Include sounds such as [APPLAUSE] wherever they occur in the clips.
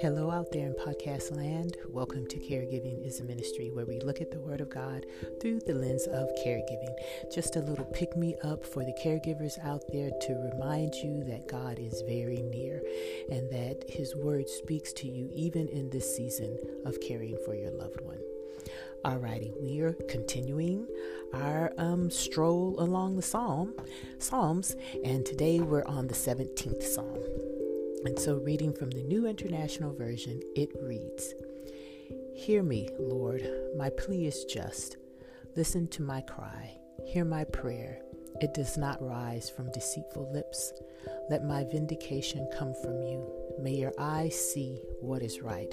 Hello, out there in podcast land. Welcome to Caregiving is a Ministry, where we look at the Word of God through the lens of caregiving. Just a little pick me up for the caregivers out there to remind you that God is very near and that His Word speaks to you even in this season of caring for your loved one. Alrighty, we are continuing our um, stroll along the Psalm, Psalms, and today we're on the 17th Psalm. And so, reading from the New International Version, it reads Hear me, Lord, my plea is just. Listen to my cry. Hear my prayer. It does not rise from deceitful lips. Let my vindication come from you. May your eyes see what is right.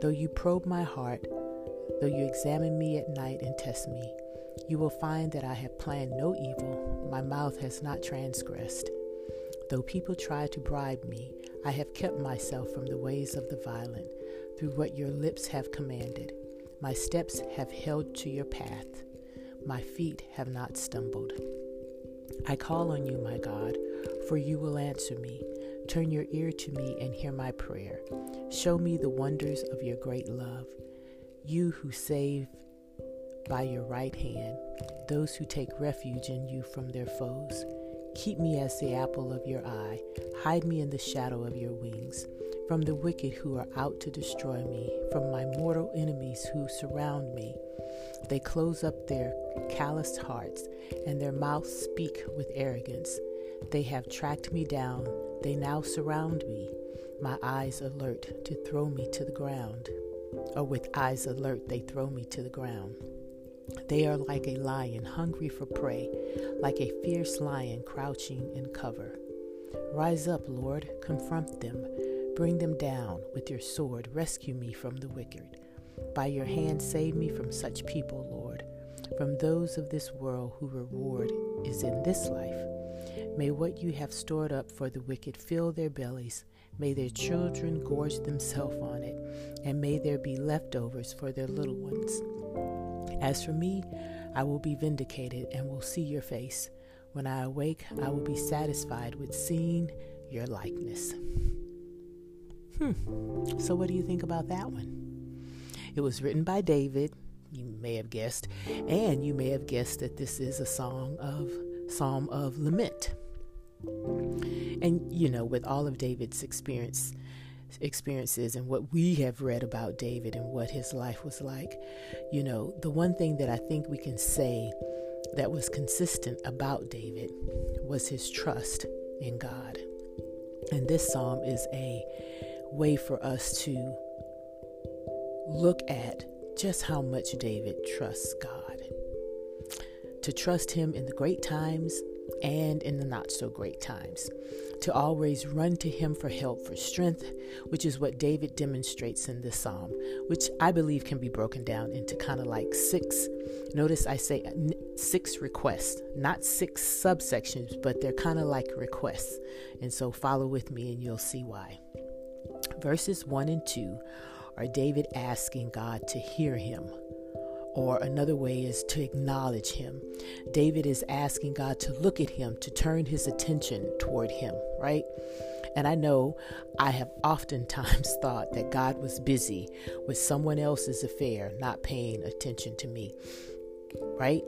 Though you probe my heart, though you examine me at night and test me, you will find that I have planned no evil. My mouth has not transgressed. Though people try to bribe me, I have kept myself from the ways of the violent, through what your lips have commanded. My steps have held to your path. My feet have not stumbled. I call on you, my God, for you will answer me. Turn your ear to me and hear my prayer. Show me the wonders of your great love. You who save by your right hand, those who take refuge in you from their foes. Keep me as the apple of your eye. Hide me in the shadow of your wings. From the wicked who are out to destroy me, from my mortal enemies who surround me. They close up their calloused hearts, and their mouths speak with arrogance. They have tracked me down. They now surround me, my eyes alert to throw me to the ground. Or with eyes alert, they throw me to the ground. They are like a lion hungry for prey, like a fierce lion crouching in cover. Rise up, Lord, confront them, bring them down with your sword, rescue me from the wicked. By your hand, save me from such people, Lord, from those of this world whose reward is in this life. May what you have stored up for the wicked fill their bellies. May their children gorge themselves on it, and may there be leftovers for their little ones. As for me, I will be vindicated and will see your face. When I awake, I will be satisfied with seeing your likeness. Hmm. So, what do you think about that one? It was written by David, you may have guessed, and you may have guessed that this is a song of Psalm of Lament. And you know, with all of David's experience, experiences and what we have read about David and what his life was like, you know, the one thing that I think we can say that was consistent about David was his trust in God. And this psalm is a way for us to look at just how much David trusts God. To trust him in the great times and in the not so great times to always run to Him for help, for strength, which is what David demonstrates in this psalm, which I believe can be broken down into kind of like six. Notice I say six requests, not six subsections, but they're kind of like requests. And so follow with me and you'll see why. Verses 1 and 2 are David asking God to hear him or another way is to acknowledge him. David is asking God to look at him, to turn his attention toward him, right? And I know I have oftentimes [LAUGHS] thought that God was busy with someone else's affair, not paying attention to me, right?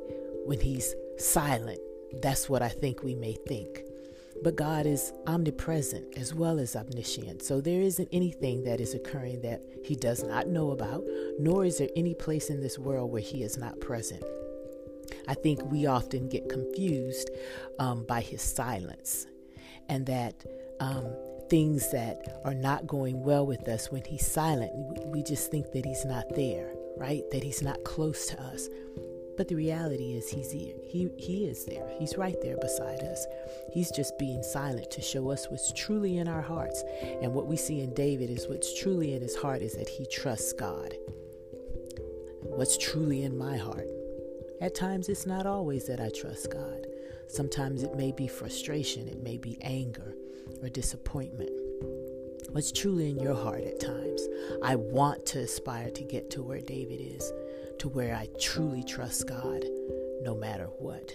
When he's silent, that's what I think we may think. But God is omnipresent as well as omniscient. So there isn't anything that is occurring that He does not know about, nor is there any place in this world where He is not present. I think we often get confused um, by His silence and that. Um, things that are not going well with us when he's silent we just think that he's not there right that he's not close to us but the reality is he's here. He he is there. He's right there beside us. He's just being silent to show us what's truly in our hearts. And what we see in David is what's truly in his heart is that he trusts God. What's truly in my heart? At times it's not always that I trust God. Sometimes it may be frustration, it may be anger or disappointment. What's truly in your heart at times? I want to aspire to get to where David is to where I truly trust God no matter what.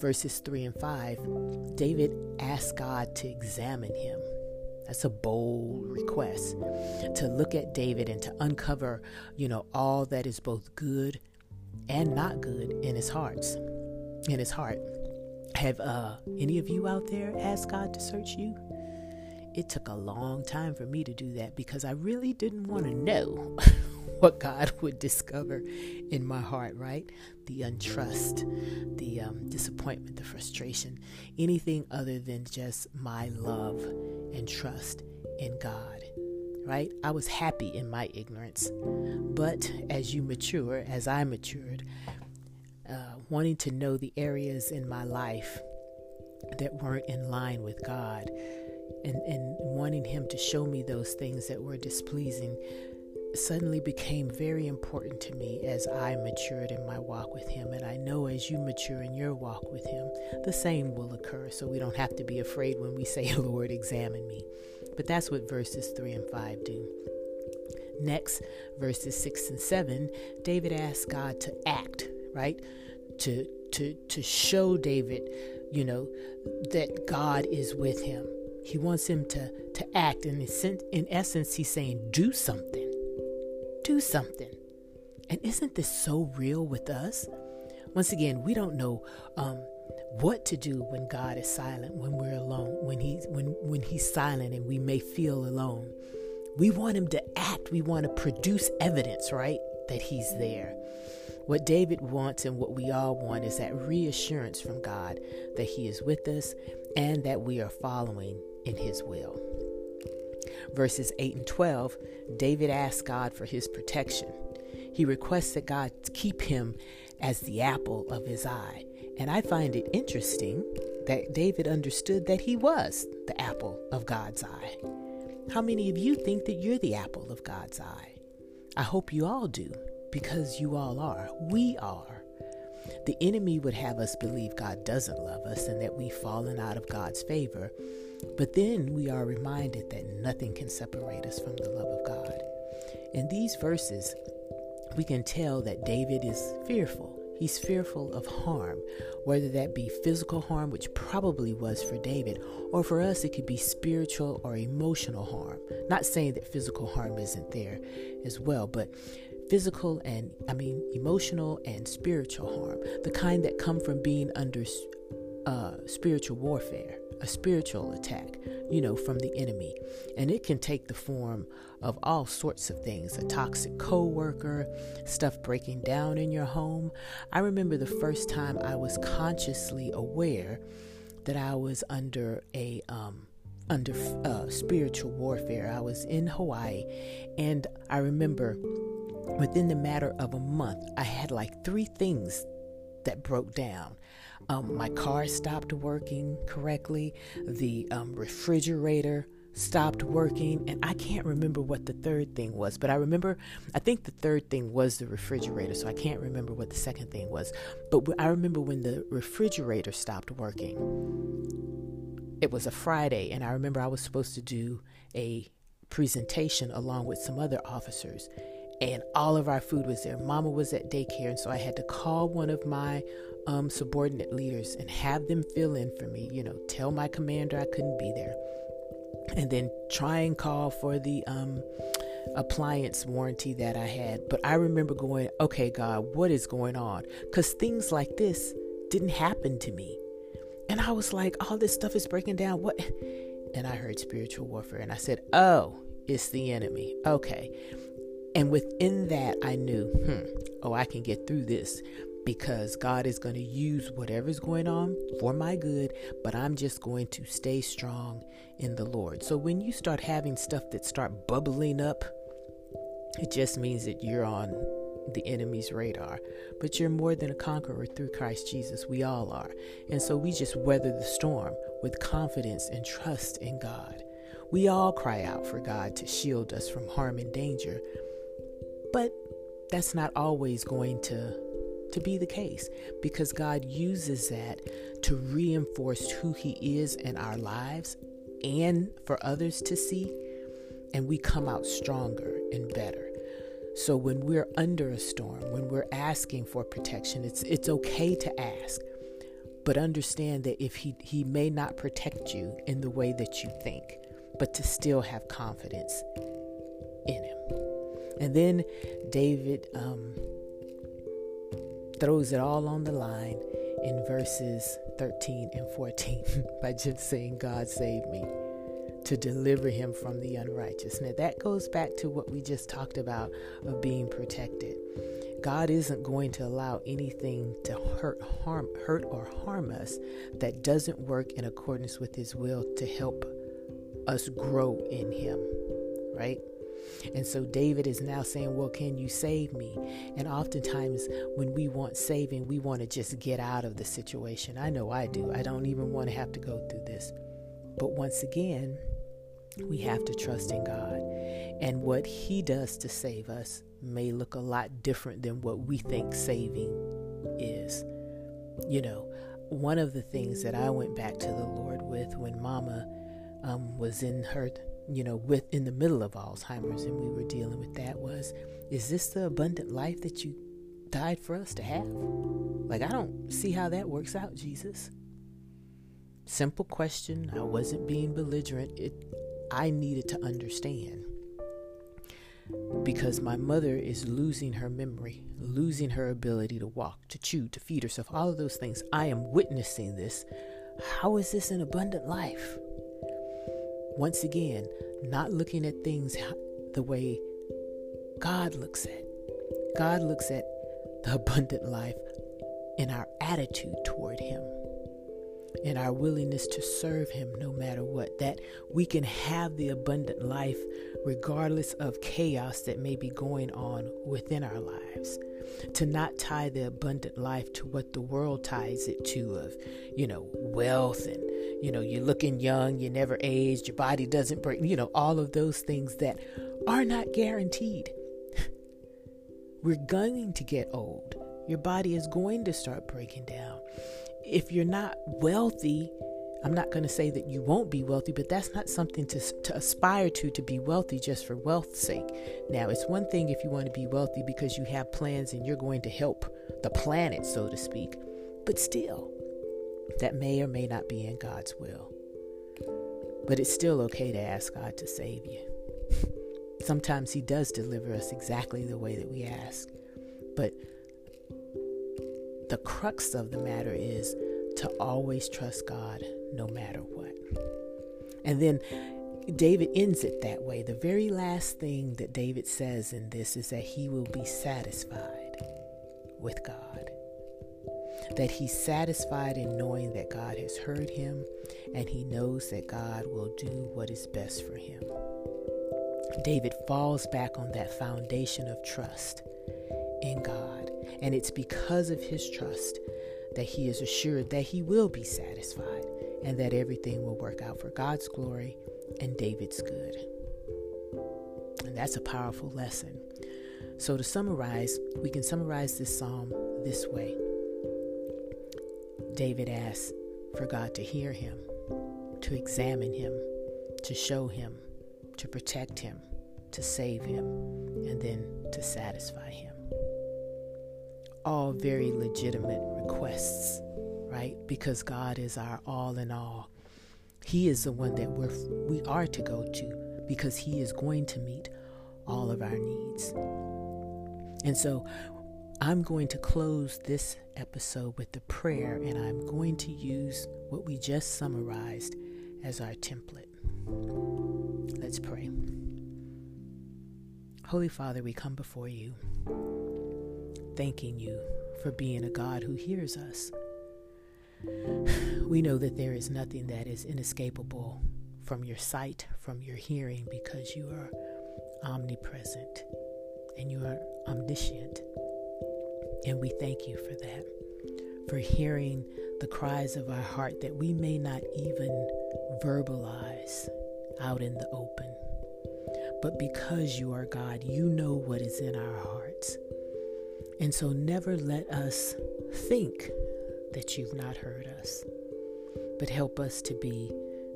verses 3 and 5, David asked God to examine him. That's a bold request to look at David and to uncover, you know, all that is both good and not good in his hearts, in his heart. Have uh, any of you out there asked God to search you? It took a long time for me to do that because I really didn't want to know [LAUGHS] what God would discover in my heart, right? The untrust, the um, disappointment, the frustration, anything other than just my love and trust in God, right? I was happy in my ignorance. But as you mature, as I matured, wanting to know the areas in my life that weren't in line with God and, and wanting Him to show me those things that were displeasing suddenly became very important to me as I matured in my walk with Him. And I know as you mature in your walk with Him, the same will occur. So we don't have to be afraid when we [LAUGHS] say, Lord, examine me. But that's what verses 3 and 5 do. Next, verses 6 and 7, David asks God to act, right? To, to, to show David, you know, that God is with him. He wants him to, to act. And in essence, he's saying, do something do something. And isn't this so real with us? Once again, we don't know um, what to do when God is silent, when we're alone, when he's when when he's silent and we may feel alone. We want him to act. We want to produce evidence, right, that he's there. What David wants and what we all want is that reassurance from God that he is with us and that we are following in his will verses 8 and 12, David asks God for his protection. He requests that God keep him as the apple of his eye. And I find it interesting that David understood that he was the apple of God's eye. How many of you think that you're the apple of God's eye? I hope you all do, because you all are. We are. The enemy would have us believe God doesn't love us and that we've fallen out of God's favor. But then we are reminded that nothing can separate us from the love of God. In these verses, we can tell that David is fearful. He's fearful of harm, whether that be physical harm, which probably was for David, or for us, it could be spiritual or emotional harm. Not saying that physical harm isn't there as well, but physical and, I mean, emotional and spiritual harm, the kind that come from being under uh, spiritual warfare a spiritual attack, you know, from the enemy. And it can take the form of all sorts of things a toxic coworker, stuff breaking down in your home. I remember the first time I was consciously aware that I was under a um, under uh, spiritual warfare. I was in Hawaii, and I remember within the matter of a month, I had like three things that broke down. Um, my car stopped working correctly. The um, refrigerator stopped working. And I can't remember what the third thing was, but I remember, I think the third thing was the refrigerator. So I can't remember what the second thing was. But I remember when the refrigerator stopped working. It was a Friday, and I remember I was supposed to do a presentation along with some other officers and all of our food was there. Mama was at daycare, and so I had to call one of my um, subordinate leaders and have them fill in for me. You know, tell my commander I couldn't be there, and then try and call for the um, appliance warranty that I had. But I remember going, okay, God, what is going on? Because things like this didn't happen to me. And I was like, all this stuff is breaking down. What? And I heard spiritual warfare, and I said, oh, it's the enemy. Okay. And within that, I knew, hmm, oh, I can get through this because God is going to use whatever's going on for my good, but I'm just going to stay strong in the Lord. So when you start having stuff that start bubbling up, it just means that you're on the enemy's radar. But you're more than a conqueror through Christ Jesus. We all are. And so we just weather the storm with confidence and trust in God. We all cry out for God to shield us from harm and danger, but that's not always going to to be the case because God uses that to reinforce who he is in our lives and for others to see and we come out stronger and better. So when we're under a storm, when we're asking for protection, it's it's okay to ask. but understand that if he, he may not protect you in the way that you think, but to still have confidence in him. And then David um, throws it all on the line in verses 13 and 14 [LAUGHS] by just saying, God save me to deliver him from the unrighteous. Now, that goes back to what we just talked about of being protected. God isn't going to allow anything to hurt, harm, hurt or harm us that doesn't work in accordance with His will to help us grow in Him, right? And so David is now saying, Well, can you save me? And oftentimes, when we want saving, we want to just get out of the situation. I know I do. I don't even want to have to go through this. But once again, we have to trust in God. And what He does to save us may look a lot different than what we think saving is. You know, one of the things that I went back to the Lord with when Mama um, was in her, you know, with in the middle of Alzheimer's and we were dealing with that was, is this the abundant life that you died for us to have? Like, I don't see how that works out, Jesus. Simple question. I wasn't being belligerent. It, I needed to understand because my mother is losing her memory, losing her ability to walk, to chew, to feed herself, all of those things. I am witnessing this. How is this an abundant life? Once again, not looking at things the way God looks at. God looks at the [LAUGHS] abundant life in our attitude toward Him and our willingness to serve Him no matter what. That we can have the abundant life regardless of chaos that may be going on within our lives. To not tie the abundant life to what the world ties it to of, you know, wealth and, you know, you're looking young, you never aged, your body doesn't break, you know, all of those things that are not guaranteed. [LAUGHS] We're going to get old. Your body is going to start breaking down if you're not wealthy, I'm not going to say that you won't be wealthy, but that's not something to, to aspire to, to be wealthy just for wealth's sake. Now, it's one thing if you want to be wealthy because you have plans and you're going to help the planet, so to speak, but still, that may or may not be in God's will. But it's still okay to ask God to save you. [LAUGHS] Sometimes He does deliver us exactly the way that we ask. But the crux of the matter is to always trust God no matter what. And then David ends it that way. The very last thing that David says in this is that he will be satisfied with God. That he's satisfied in knowing that God has heard him and he knows that God will do what is best for him. David falls back on that foundation of trust in God. And it's because of his trust that he is assured that he will be satisfied and that everything will work out for God's glory and David's good. And that's a powerful lesson. So, to summarize, we can summarize this psalm this way David asks for God to hear him, to examine him, to show him, to protect him, to save him, and then to satisfy him all very legitimate requests, right? Because God is our all in all. He is the one that we're, we are to go to because He is going to meet all of our needs. And so I'm going to close this episode with the prayer, and I'm going to use what we just summarized as our template. Let's pray. Holy Father, we come before you thanking you for being a God who hears us. [SIGHS] We know that there is nothing that is inescapable from your sight, from your hearing, because you are omnipresent and you are omniscient. And we thank you for that, for hearing the cries of our heart that we may not even verbalize out in the open. But because you are God, you know what is in our hearts. And so never let us think that you've not heard us, but help us to be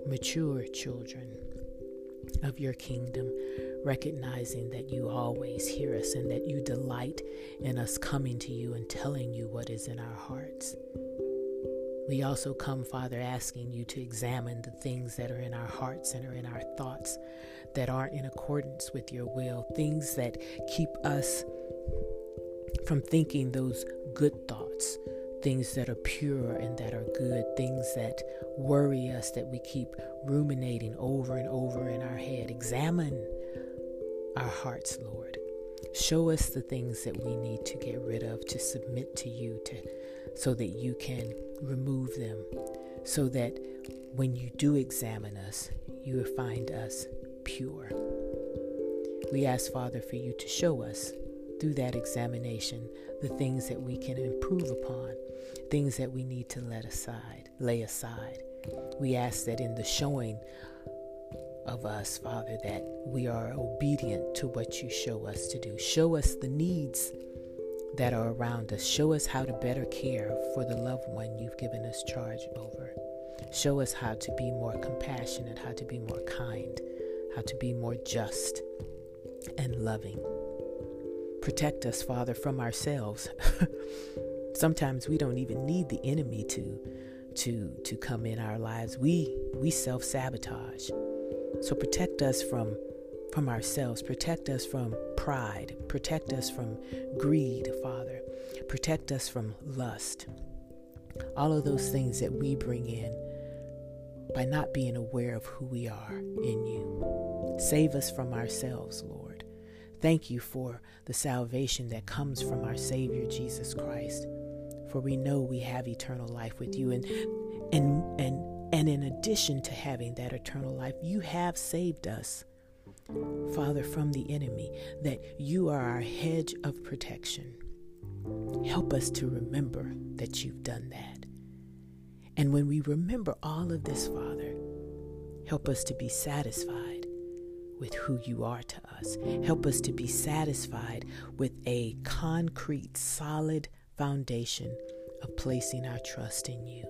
mature children of your kingdom, recognizing that you always hear us and that you delight in us coming to you and telling you what is in our hearts. We also come, Father, asking you to examine the things that are in our hearts and are in our thoughts that aren't in accordance with your will, things that keep us from thinking those good thoughts, things that are pure and that are good, things that worry us that we keep ruminating over and over in our head. Examine our hearts, Lord. Show us the things that we need to get rid of, to submit to you, to so that you can remove them, so that when you do examine us, you will find us pure. We ask, Father, for you to show us through that examination the things that we can improve upon, things that we need to let aside, lay aside. We ask that in the showing of us, Father, that we are obedient to what you show us to do. Show us the needs that are around us. Show us how to better care for the loved one you've given us charge over. Show us how to be more compassionate, how to be more kind, how to be more just and loving. Protect us, Father, from ourselves. [LAUGHS] Sometimes we don't even need the enemy to to to come in our lives. We we self-sabotage. So protect us from from ourselves. Protect us from pride. Protect us from greed, Father. Protect us from lust. All of those things that we bring in by not being aware of who we are in you. Save us from ourselves, Lord. Thank you for the salvation that comes from our Savior Jesus Christ. For we know we have eternal life with you and and and and in addition to having that eternal life, you have saved us Father, from the enemy, that you are our hedge of protection. Help us to remember that you've done that. And when we remember all of this, Father, help us to be satisfied with who you are to us. Help us to be satisfied with a concrete, solid foundation of placing our trust in you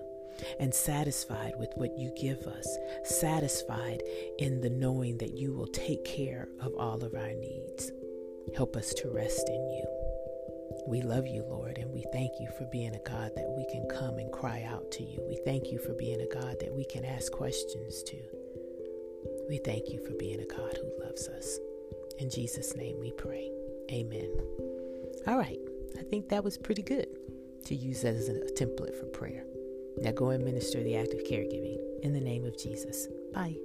and satisfied with what you give us, satisfied in the knowing that you will take care of all of our needs. Help us to rest in you. We love you, Lord, and we thank you for being a God that we can come and cry out to you. We thank you for being a God that we can ask questions to. We thank you for being a God who loves us. In Jesus' name we pray. Amen. All right, I think that was pretty good to use as a template for prayer. Now go and minister the act of caregiving in the name of Jesus. Bye.